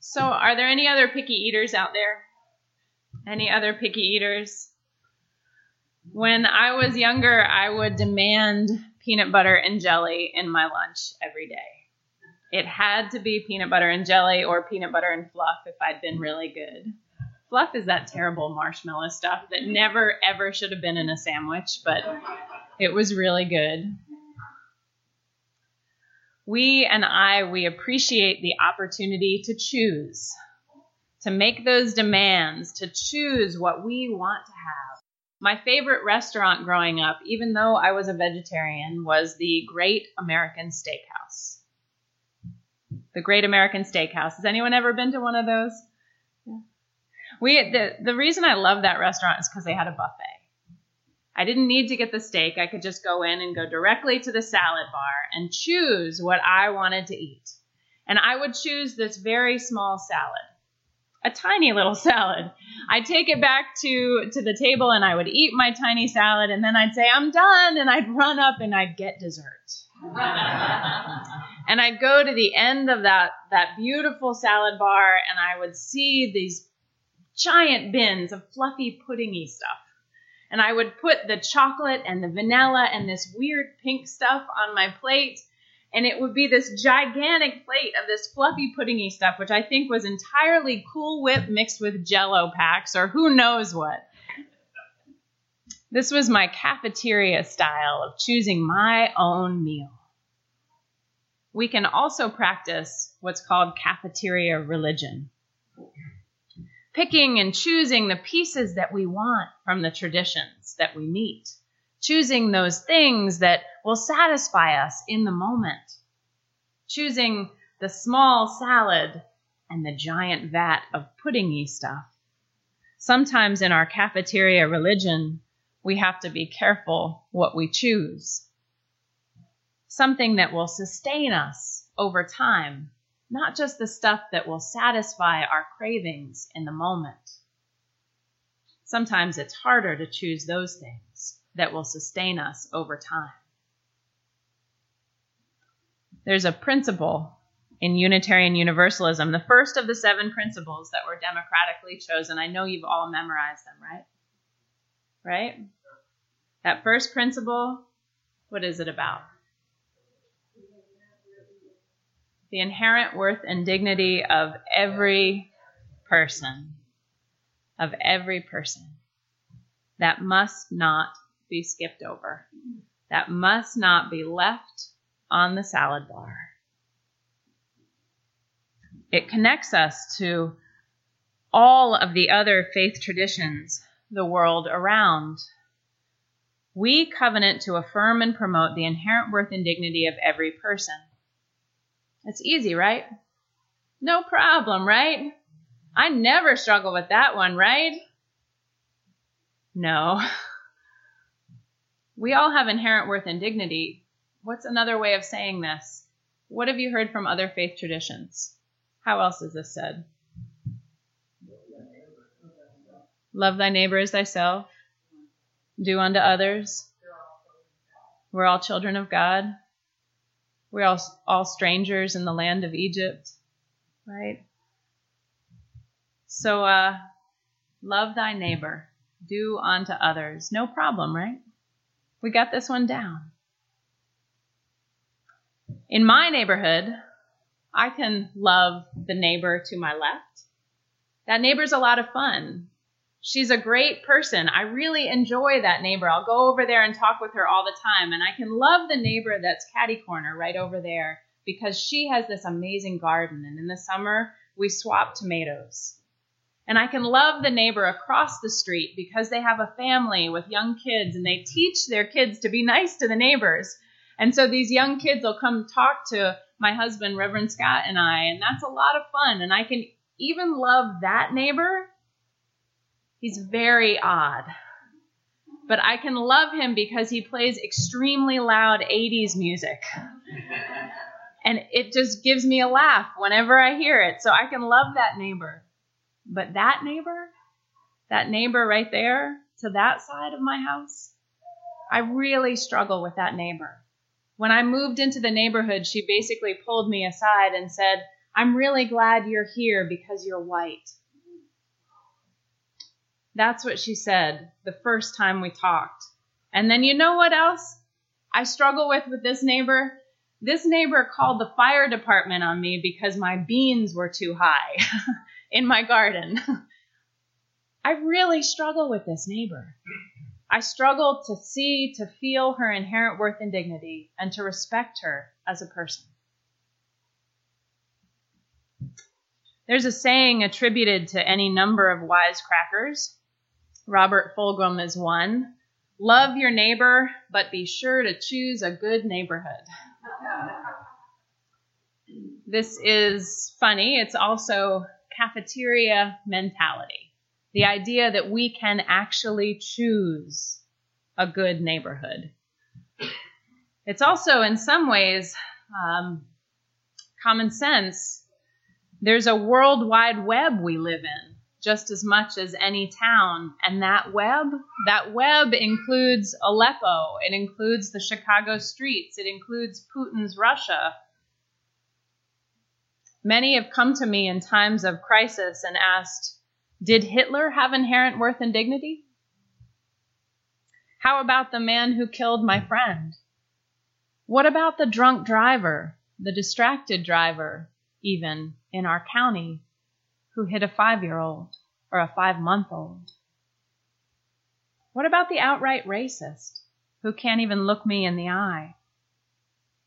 So, are there any other picky eaters out there? Any other picky eaters? When I was younger, I would demand peanut butter and jelly in my lunch every day. It had to be peanut butter and jelly or peanut butter and fluff if I'd been really good. Fluff is that terrible marshmallow stuff that never ever should have been in a sandwich, but it was really good. We and I, we appreciate the opportunity to choose, to make those demands, to choose what we want to have. My favorite restaurant growing up, even though I was a vegetarian, was the Great American Steakhouse. The Great American Steakhouse. Has anyone ever been to one of those? Yeah. We the, the reason I love that restaurant is because they had a buffet. I didn't need to get the steak. I could just go in and go directly to the salad bar and choose what I wanted to eat. And I would choose this very small salad, a tiny little salad. I'd take it back to, to the table and I would eat my tiny salad and then I'd say, I'm done. And I'd run up and I'd get dessert. and I'd go to the end of that, that beautiful salad bar and I would see these giant bins of fluffy puddingy stuff and I would put the chocolate and the vanilla and this weird pink stuff on my plate. And it would be this gigantic plate of this fluffy puddingy stuff, which I think was entirely Cool Whip mixed with Jello packs or who knows what. This was my cafeteria style of choosing my own meal. We can also practice what's called cafeteria religion picking and choosing the pieces that we want from the traditions that we meet, choosing those things that will satisfy us in the moment, choosing the small salad and the giant vat of puddingy stuff. Sometimes in our cafeteria religion, we have to be careful what we choose. Something that will sustain us over time not just the stuff that will satisfy our cravings in the moment. Sometimes it's harder to choose those things that will sustain us over time. There's a principle in Unitarian Universalism, the first of the seven principles that were democratically chosen. I know you've all memorized them, right? Right? That first principle, what is it about? The inherent worth and dignity of every person. Of every person. That must not be skipped over. That must not be left on the salad bar. It connects us to all of the other faith traditions the world around. We covenant to affirm and promote the inherent worth and dignity of every person. It's easy, right? No problem, right? I never struggle with that one, right? No. We all have inherent worth and dignity. What's another way of saying this? What have you heard from other faith traditions? How else is this said? Love thy neighbor as thyself. Do unto others. We're all children of God. We're all, all strangers in the land of Egypt, right? So, uh, love thy neighbor, do unto others. No problem, right? We got this one down. In my neighborhood, I can love the neighbor to my left. That neighbor's a lot of fun. She's a great person. I really enjoy that neighbor. I'll go over there and talk with her all the time. And I can love the neighbor that's catty corner right over there because she has this amazing garden. And in the summer, we swap tomatoes. And I can love the neighbor across the street because they have a family with young kids and they teach their kids to be nice to the neighbors. And so these young kids will come talk to my husband, Reverend Scott, and I, and that's a lot of fun. And I can even love that neighbor He's very odd. But I can love him because he plays extremely loud 80s music. And it just gives me a laugh whenever I hear it. So I can love that neighbor. But that neighbor, that neighbor right there to that side of my house, I really struggle with that neighbor. When I moved into the neighborhood, she basically pulled me aside and said, I'm really glad you're here because you're white. That's what she said the first time we talked. And then you know what else I struggle with with this neighbor? This neighbor called the fire department on me because my beans were too high in my garden. I really struggle with this neighbor. I struggle to see, to feel her inherent worth and dignity, and to respect her as a person. There's a saying attributed to any number of wisecrackers. Robert Fulghum is one. Love your neighbor, but be sure to choose a good neighborhood. This is funny. It's also cafeteria mentality. The idea that we can actually choose a good neighborhood. It's also, in some ways, um, common sense. There's a worldwide web we live in just as much as any town. And that web, that web includes Aleppo, it includes the Chicago streets, it includes Putin's Russia. Many have come to me in times of crisis and asked, Did Hitler have inherent worth and dignity? How about the man who killed my friend? What about the drunk driver, the distracted driver, even in our county who hit a five year old or a five month old? What about the outright racist who can't even look me in the eye?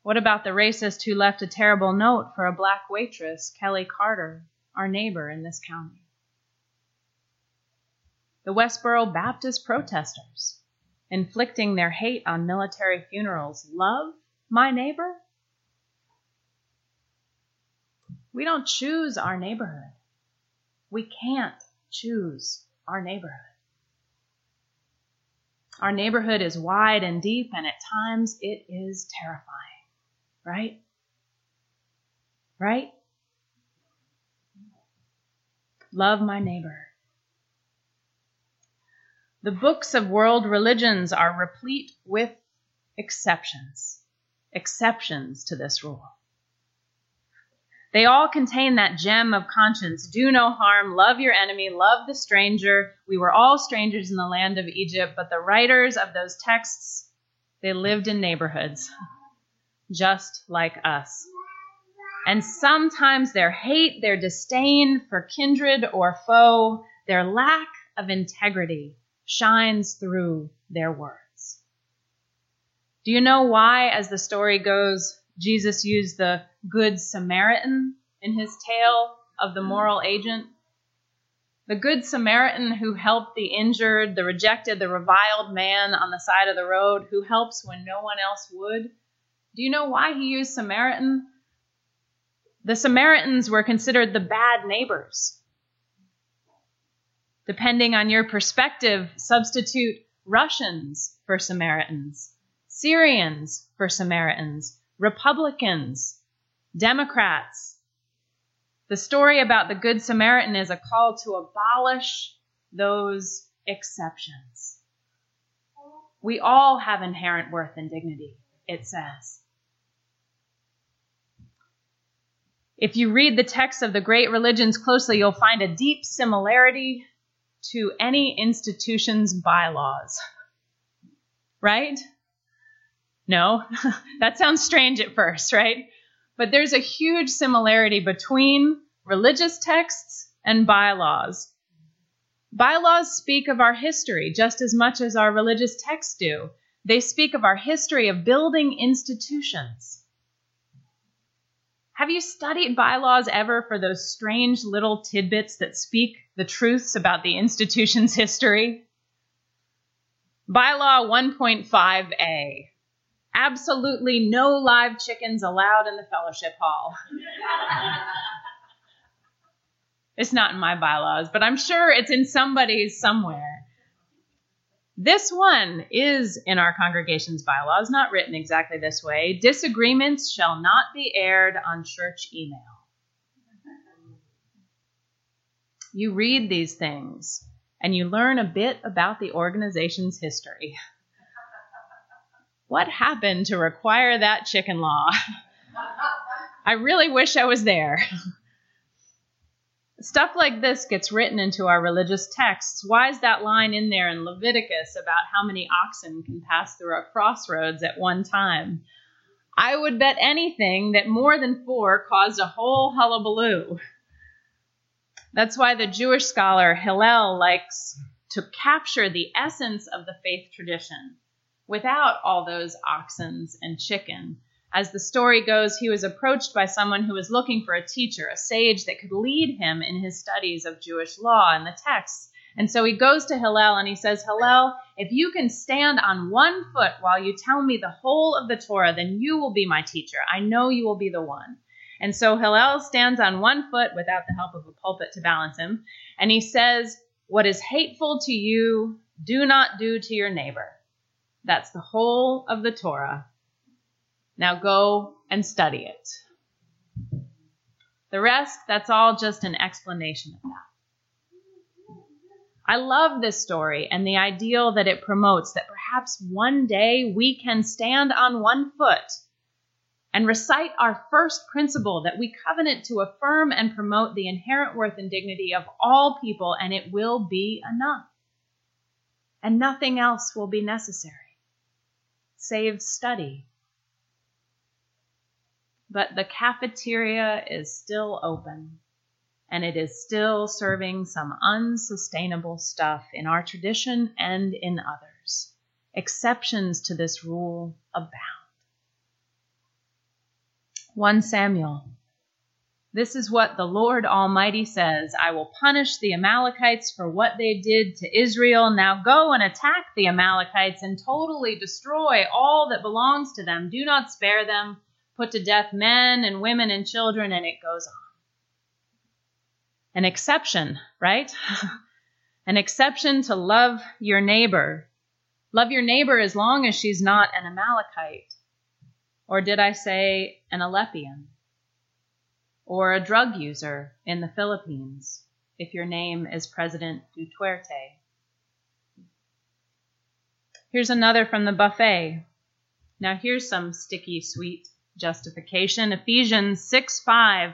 What about the racist who left a terrible note for a black waitress, Kelly Carter, our neighbor in this county? The Westboro Baptist protesters inflicting their hate on military funerals love my neighbor? We don't choose our neighborhood. We can't choose our neighborhood. Our neighborhood is wide and deep, and at times it is terrifying, right? Right? Love my neighbor. The books of world religions are replete with exceptions, exceptions to this rule. They all contain that gem of conscience do no harm, love your enemy, love the stranger. We were all strangers in the land of Egypt, but the writers of those texts, they lived in neighborhoods just like us. And sometimes their hate, their disdain for kindred or foe, their lack of integrity shines through their words. Do you know why, as the story goes, Jesus used the Good Samaritan in his tale of the moral agent. The Good Samaritan who helped the injured, the rejected, the reviled man on the side of the road, who helps when no one else would. Do you know why he used Samaritan? The Samaritans were considered the bad neighbors. Depending on your perspective, substitute Russians for Samaritans, Syrians for Samaritans, Republicans, Democrats. The story about the Good Samaritan is a call to abolish those exceptions. We all have inherent worth and dignity, it says. If you read the texts of the great religions closely, you'll find a deep similarity to any institution's bylaws. Right? No, that sounds strange at first, right? But there's a huge similarity between religious texts and bylaws. Bylaws speak of our history just as much as our religious texts do. They speak of our history of building institutions. Have you studied bylaws ever for those strange little tidbits that speak the truths about the institution's history? Bylaw 1.5a absolutely no live chickens allowed in the fellowship hall. it's not in my bylaws, but I'm sure it's in somebody's somewhere. This one is in our congregation's bylaws, not written exactly this way. Disagreements shall not be aired on church email. You read these things and you learn a bit about the organization's history. What happened to require that chicken law? I really wish I was there. Stuff like this gets written into our religious texts. Why is that line in there in Leviticus about how many oxen can pass through a crossroads at one time? I would bet anything that more than four caused a whole hullabaloo. That's why the Jewish scholar Hillel likes to capture the essence of the faith tradition without all those oxens and chicken as the story goes, he was approached by someone who was looking for a teacher, a sage that could lead him in his studies of Jewish law and the texts. And so he goes to Hillel and he says, Hillel, if you can stand on one foot while you tell me the whole of the Torah, then you will be my teacher. I know you will be the one. And so Hillel stands on one foot without the help of a pulpit to balance him. And he says, What is hateful to you, do not do to your neighbor. That's the whole of the Torah. Now go and study it. The rest, that's all just an explanation of that. I love this story and the ideal that it promotes that perhaps one day we can stand on one foot and recite our first principle that we covenant to affirm and promote the inherent worth and dignity of all people, and it will be enough. And nothing else will be necessary, save study but the cafeteria is still open and it is still serving some unsustainable stuff in our tradition and in others. Exceptions to this rule abound. 1 Samuel. This is what the Lord Almighty says I will punish the Amalekites for what they did to Israel. Now go and attack the Amalekites and totally destroy all that belongs to them. Do not spare them put to death men and women and children, and it goes on. An exception, right? an exception to love your neighbor. Love your neighbor as long as she's not an Amalekite. Or did I say an Aleppian? Or a drug user in the Philippines, if your name is President Duterte. Here's another from the buffet. Now, here's some sticky sweet justification. Ephesians 6 5.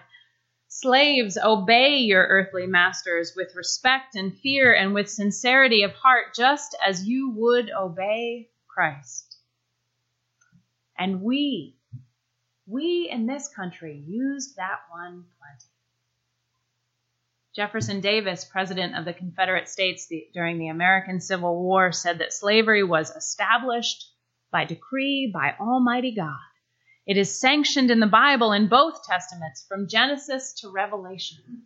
Slaves, obey your earthly masters with respect and fear and with sincerity of heart, just as you would obey Christ. And we, we in this country used that one plenty. Jefferson Davis, president of the Confederate States during the American Civil War, said that slavery was established by decree by Almighty God it is sanctioned in the Bible in both Testaments, from Genesis to Revelation.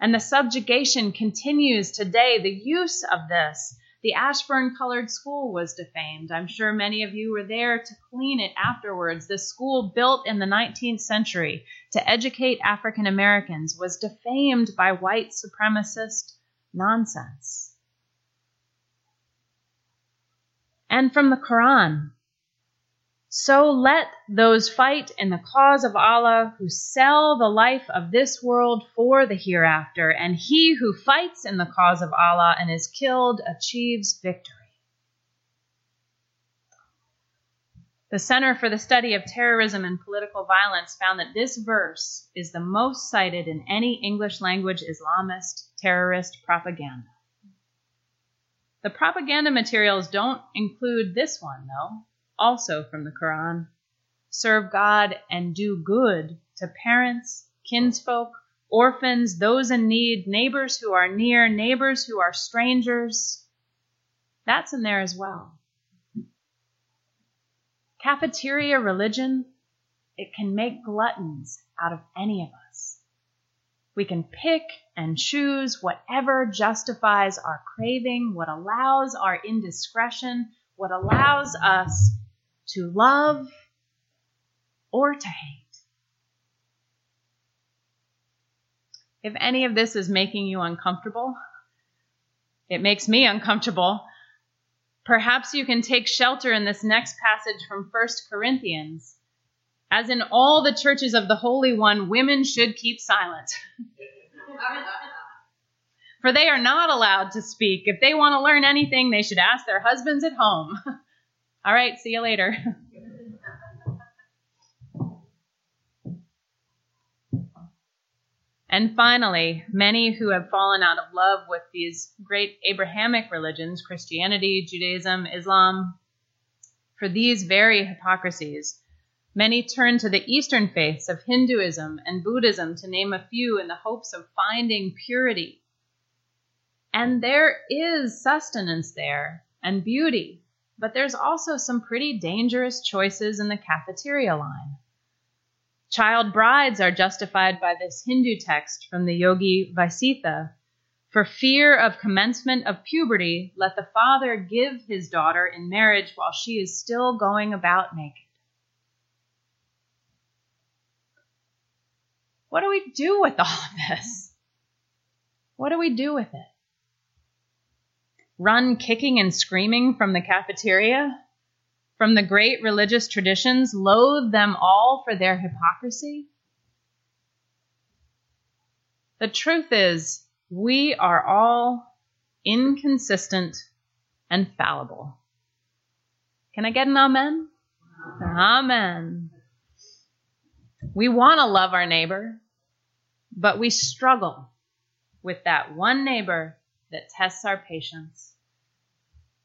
And the subjugation continues today. The use of this, the Ashburn Colored School was defamed. I'm sure many of you were there to clean it afterwards. The school, built in the 19th century to educate African Americans, was defamed by white supremacist nonsense. And from the Quran, so let those fight in the cause of Allah who sell the life of this world for the hereafter, and he who fights in the cause of Allah and is killed achieves victory. The Center for the Study of Terrorism and Political Violence found that this verse is the most cited in any English language Islamist terrorist propaganda. The propaganda materials don't include this one, though also from the Quran. Serve God and do good to parents, kinsfolk, orphans, those in need, neighbors who are near, neighbors who are strangers. That's in there as well. Cafeteria religion, it can make gluttons out of any of us. We can pick and choose whatever justifies our craving, what allows our indiscretion, what allows us to love or to hate. If any of this is making you uncomfortable, it makes me uncomfortable. Perhaps you can take shelter in this next passage from 1 Corinthians. As in all the churches of the Holy One, women should keep silent. For they are not allowed to speak. If they want to learn anything, they should ask their husbands at home. All right, see you later. And finally, many who have fallen out of love with these great Abrahamic religions, Christianity, Judaism, Islam, for these very hypocrisies, many turn to the Eastern faiths of Hinduism and Buddhism, to name a few, in the hopes of finding purity. And there is sustenance there and beauty, but there's also some pretty dangerous choices in the cafeteria line. Child brides are justified by this Hindu text from the Yoga Vasistha. For fear of commencement of puberty, let the father give his daughter in marriage while she is still going about naked. What do we do with all of this? What do we do with it? Run kicking and screaming from the cafeteria? from the great religious traditions, loathe them all for their hypocrisy? The truth is, we are all inconsistent and fallible. Can I get an amen? Amen. We want to love our neighbor, but we struggle with that one neighbor that tests our patience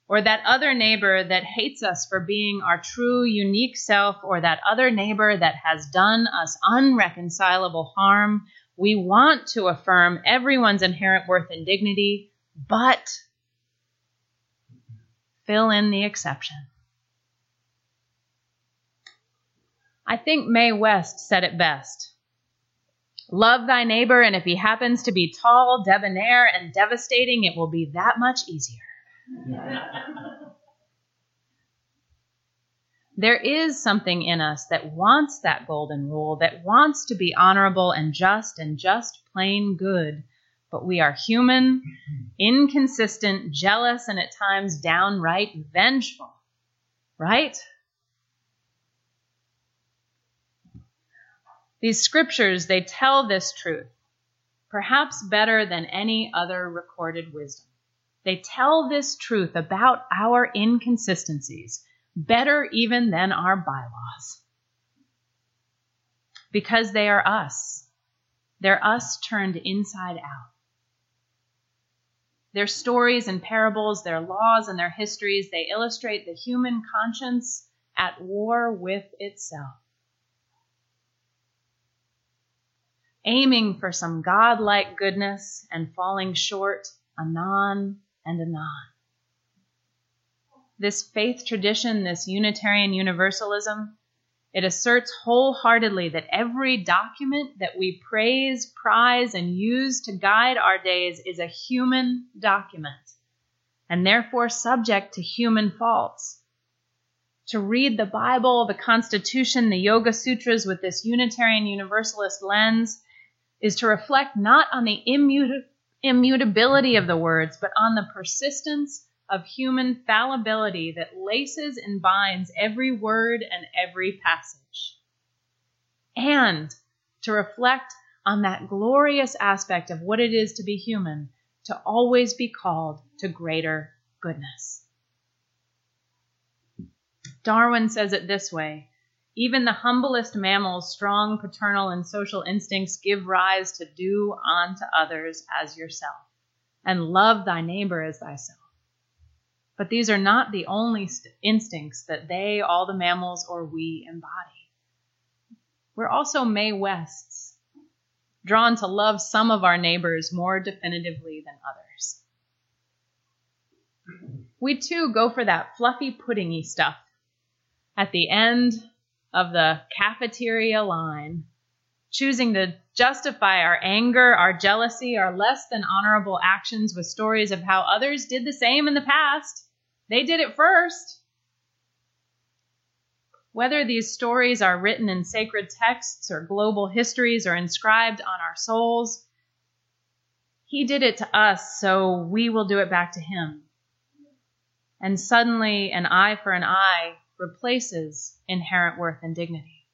or that other neighbor that hates us for being our true, unique self, or that other neighbor that has done us unreconcilable harm. We want to affirm everyone's inherent worth and dignity, but fill in the exception. I think Mae West said it best. Love thy neighbor, and if he happens to be tall, debonair, and devastating, it will be that much easier. there is something in us that wants that golden rule, that wants to be honorable and just and just plain good. But we are human, inconsistent, jealous, and at times downright vengeful. Right? These scriptures, they tell this truth, perhaps better than any other recorded wisdom. They tell this truth about our inconsistencies better even than our bylaws. Because they are us. They're us turned inside out. Their stories and parables, their laws and their histories, they illustrate the human conscience at war with itself. Aiming for some godlike goodness and falling short anon and anon. This faith tradition, this Unitarian Universalism, it asserts wholeheartedly that every document that we praise, prize, and use to guide our days is a human document and therefore subject to human faults. To read the Bible, the Constitution, the Yoga Sutras with this Unitarian Universalist lens is to reflect not on the immutability of the words, but on the persistence of human fallibility that laces and binds every word and every passage. And to reflect on that glorious aspect of what it is to be human, to always be called to greater goodness. Darwin says it this way even the humblest mammal's strong paternal and social instincts give rise to do unto others as yourself, and love thy neighbor as thyself. But these are not the only st- instincts that they, all the mammals, or we embody. We're also Mae Wests, drawn to love some of our neighbors more definitively than others. We too go for that fluffy puddingy stuff at the end of the cafeteria line, choosing to justify our anger, our jealousy, our less than honorable actions with stories of how others did the same in the past. They did it first. Whether these stories are written in sacred texts or global histories or inscribed on our souls, He did it to us, so we will do it back to Him. And suddenly, an eye for an eye replaces inherent worth and dignity.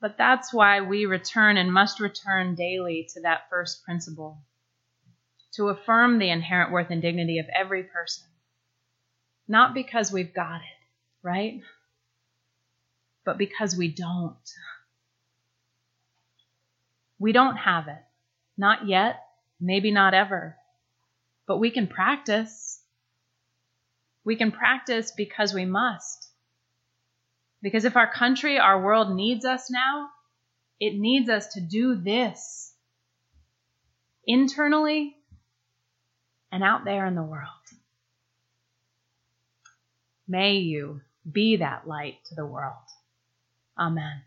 But that's why we return and must return daily to that first principle to affirm the inherent worth and dignity of every person. Not because we've got it, right? But because we don't. We don't have it. Not yet, maybe not ever. But we can practice. We can practice because we must. Because if our country, our world needs us now, it needs us to do this internally and out there in the world. May you be that light to the world. Amen.